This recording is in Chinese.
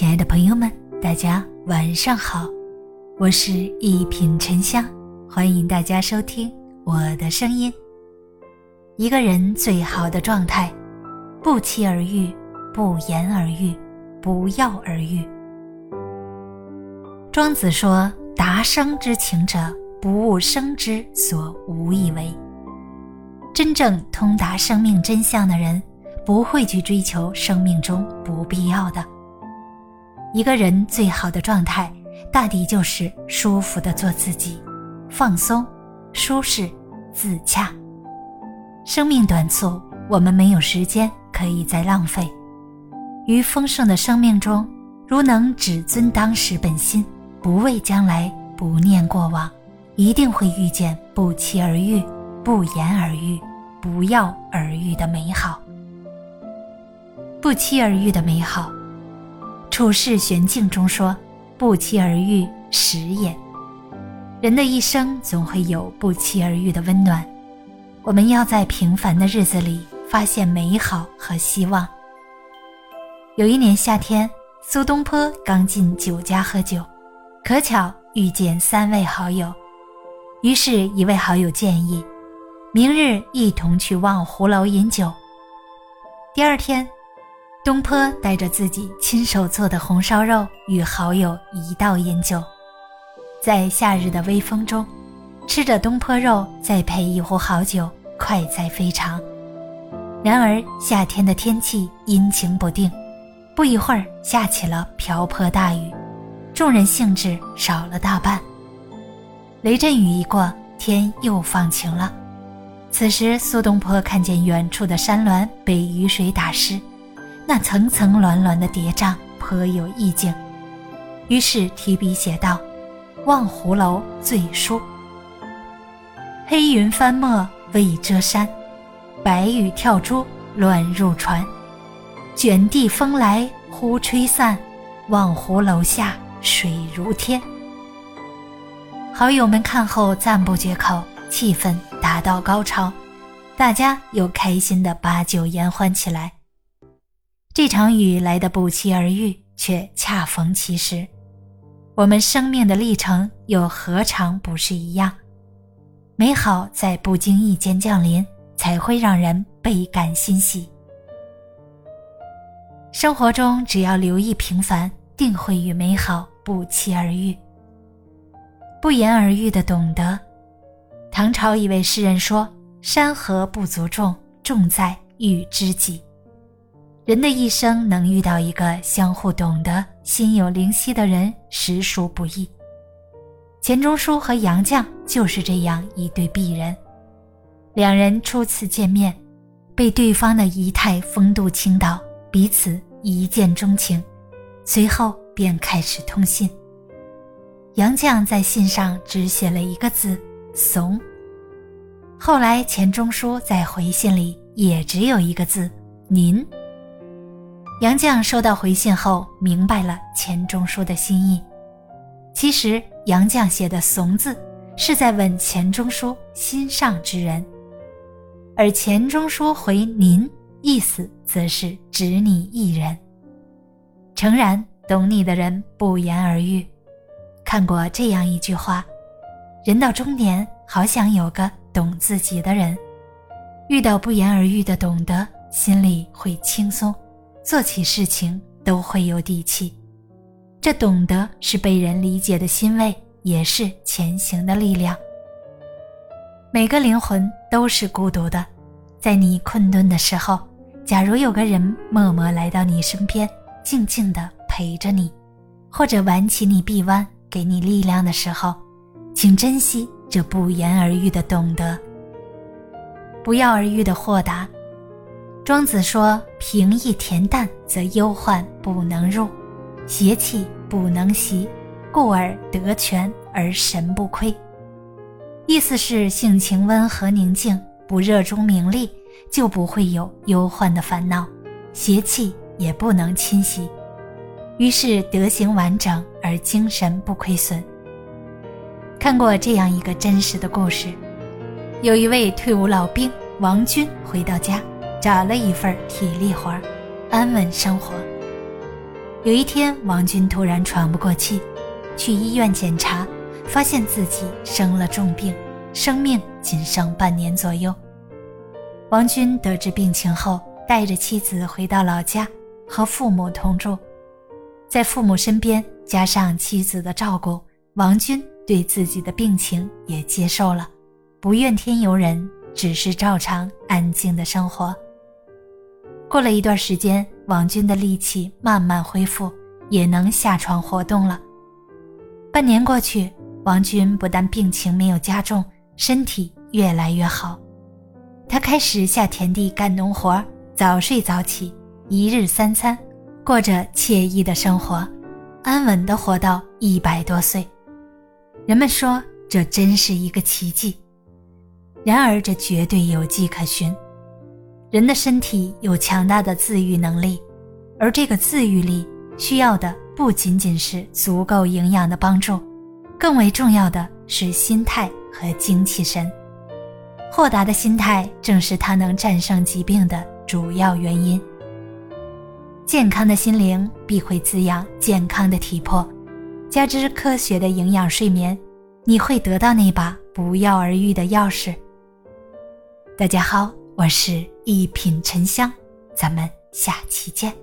亲爱的朋友们，大家晚上好，我是一品沉香，欢迎大家收听我的声音。一个人最好的状态，不期而遇，不言而喻，不药而愈。庄子说：“达生之情者，不务生之所无以为。”真正通达生命真相的人，不会去追求生命中不必要的。一个人最好的状态，大抵就是舒服的做自己，放松、舒适、自洽。生命短促，我们没有时间可以再浪费。于丰盛的生命中，如能只尊当时本心。不畏将来，不念过往，一定会遇见不期而遇、不言而喻、不药而愈的美好。不期而遇的美好，《处世玄境》中说：“不期而遇，时也。”人的一生总会有不期而遇的温暖，我们要在平凡的日子里发现美好和希望。有一年夏天，苏东坡刚进酒家喝酒。可巧遇见三位好友，于是，一位好友建议，明日一同去望湖楼饮酒。第二天，东坡带着自己亲手做的红烧肉，与好友一道饮酒。在夏日的微风中，吃着东坡肉，再配一壶好酒，快哉非常。然而，夏天的天气阴晴不定，不一会儿下起了瓢泼大雨。众人兴致少了大半。雷阵雨一过，天又放晴了。此时，苏东坡看见远处的山峦被雨水打湿，那层层峦峦的叠嶂颇有意境，于是提笔写道：“望湖楼醉书。黑云翻墨未遮山，白雨跳珠乱入船。卷地风来忽吹散，望湖楼下。”水如天，好友们看后赞不绝口，气氛达到高潮，大家又开心的把酒言欢起来。这场雨来得不期而遇，却恰逢其时。我们生命的历程又何尝不是一样？美好在不经意间降临，才会让人倍感欣喜。生活中只要留意平凡，定会与美好。不期而遇，不言而喻的懂得。唐朝一位诗人说：“山河不足重，重在遇知己。”人的一生能遇到一个相互懂得、心有灵犀的人，实属不易。钱钟书和杨绛就是这样一对璧人。两人初次见面，被对方的仪态风度倾倒，彼此一见钟情，随后。便开始通信。杨绛在信上只写了一个字“怂”。后来钱钟书在回信里也只有一个字“您”。杨绛收到回信后，明白了钱钟书的心意。其实杨绛写的“怂”字，是在问钱钟书心上之人，而钱钟书回“您”，意思则是指你一人。诚然。懂你的人不言而喻。看过这样一句话：人到中年，好想有个懂自己的人。遇到不言而喻的懂得，心里会轻松，做起事情都会有底气。这懂得是被人理解的欣慰，也是前行的力量。每个灵魂都是孤独的，在你困顿的时候，假如有个人默默来到你身边，静静的。陪着你，或者挽起你臂弯，给你力量的时候，请珍惜这不言而喻的懂得，不药而愈的豁达。庄子说：“平易恬淡，则忧患不能入；邪气不能袭，故而得权而神不亏。”意思是性情温和宁静，不热衷名利，就不会有忧患的烦恼，邪气也不能侵袭。于是德行完整而精神不亏损。看过这样一个真实的故事：有一位退伍老兵王军回到家，找了一份体力活，安稳生活。有一天，王军突然喘不过气，去医院检查，发现自己生了重病，生命仅剩半年左右。王军得知病情后，带着妻子回到老家，和父母同住。在父母身边，加上妻子的照顾，王军对自己的病情也接受了，不怨天尤人，只是照常安静的生活。过了一段时间，王军的力气慢慢恢复，也能下床活动了。半年过去，王军不但病情没有加重，身体越来越好。他开始下田地干农活，早睡早起，一日三餐，过着惬意的生活，安稳地活到一百多岁。人们说这真是一个奇迹，然而这绝对有迹可循。人的身体有强大的自愈能力，而这个自愈力需要的不仅仅是足够营养的帮助，更为重要的是心态和精气神。豁达的心态正是他能战胜疾病的主要原因。健康的心灵必会滋养健康的体魄，加之科学的营养睡眠，你会得到那把不药而愈的钥匙。大家好。我是一品沉香，咱们下期见。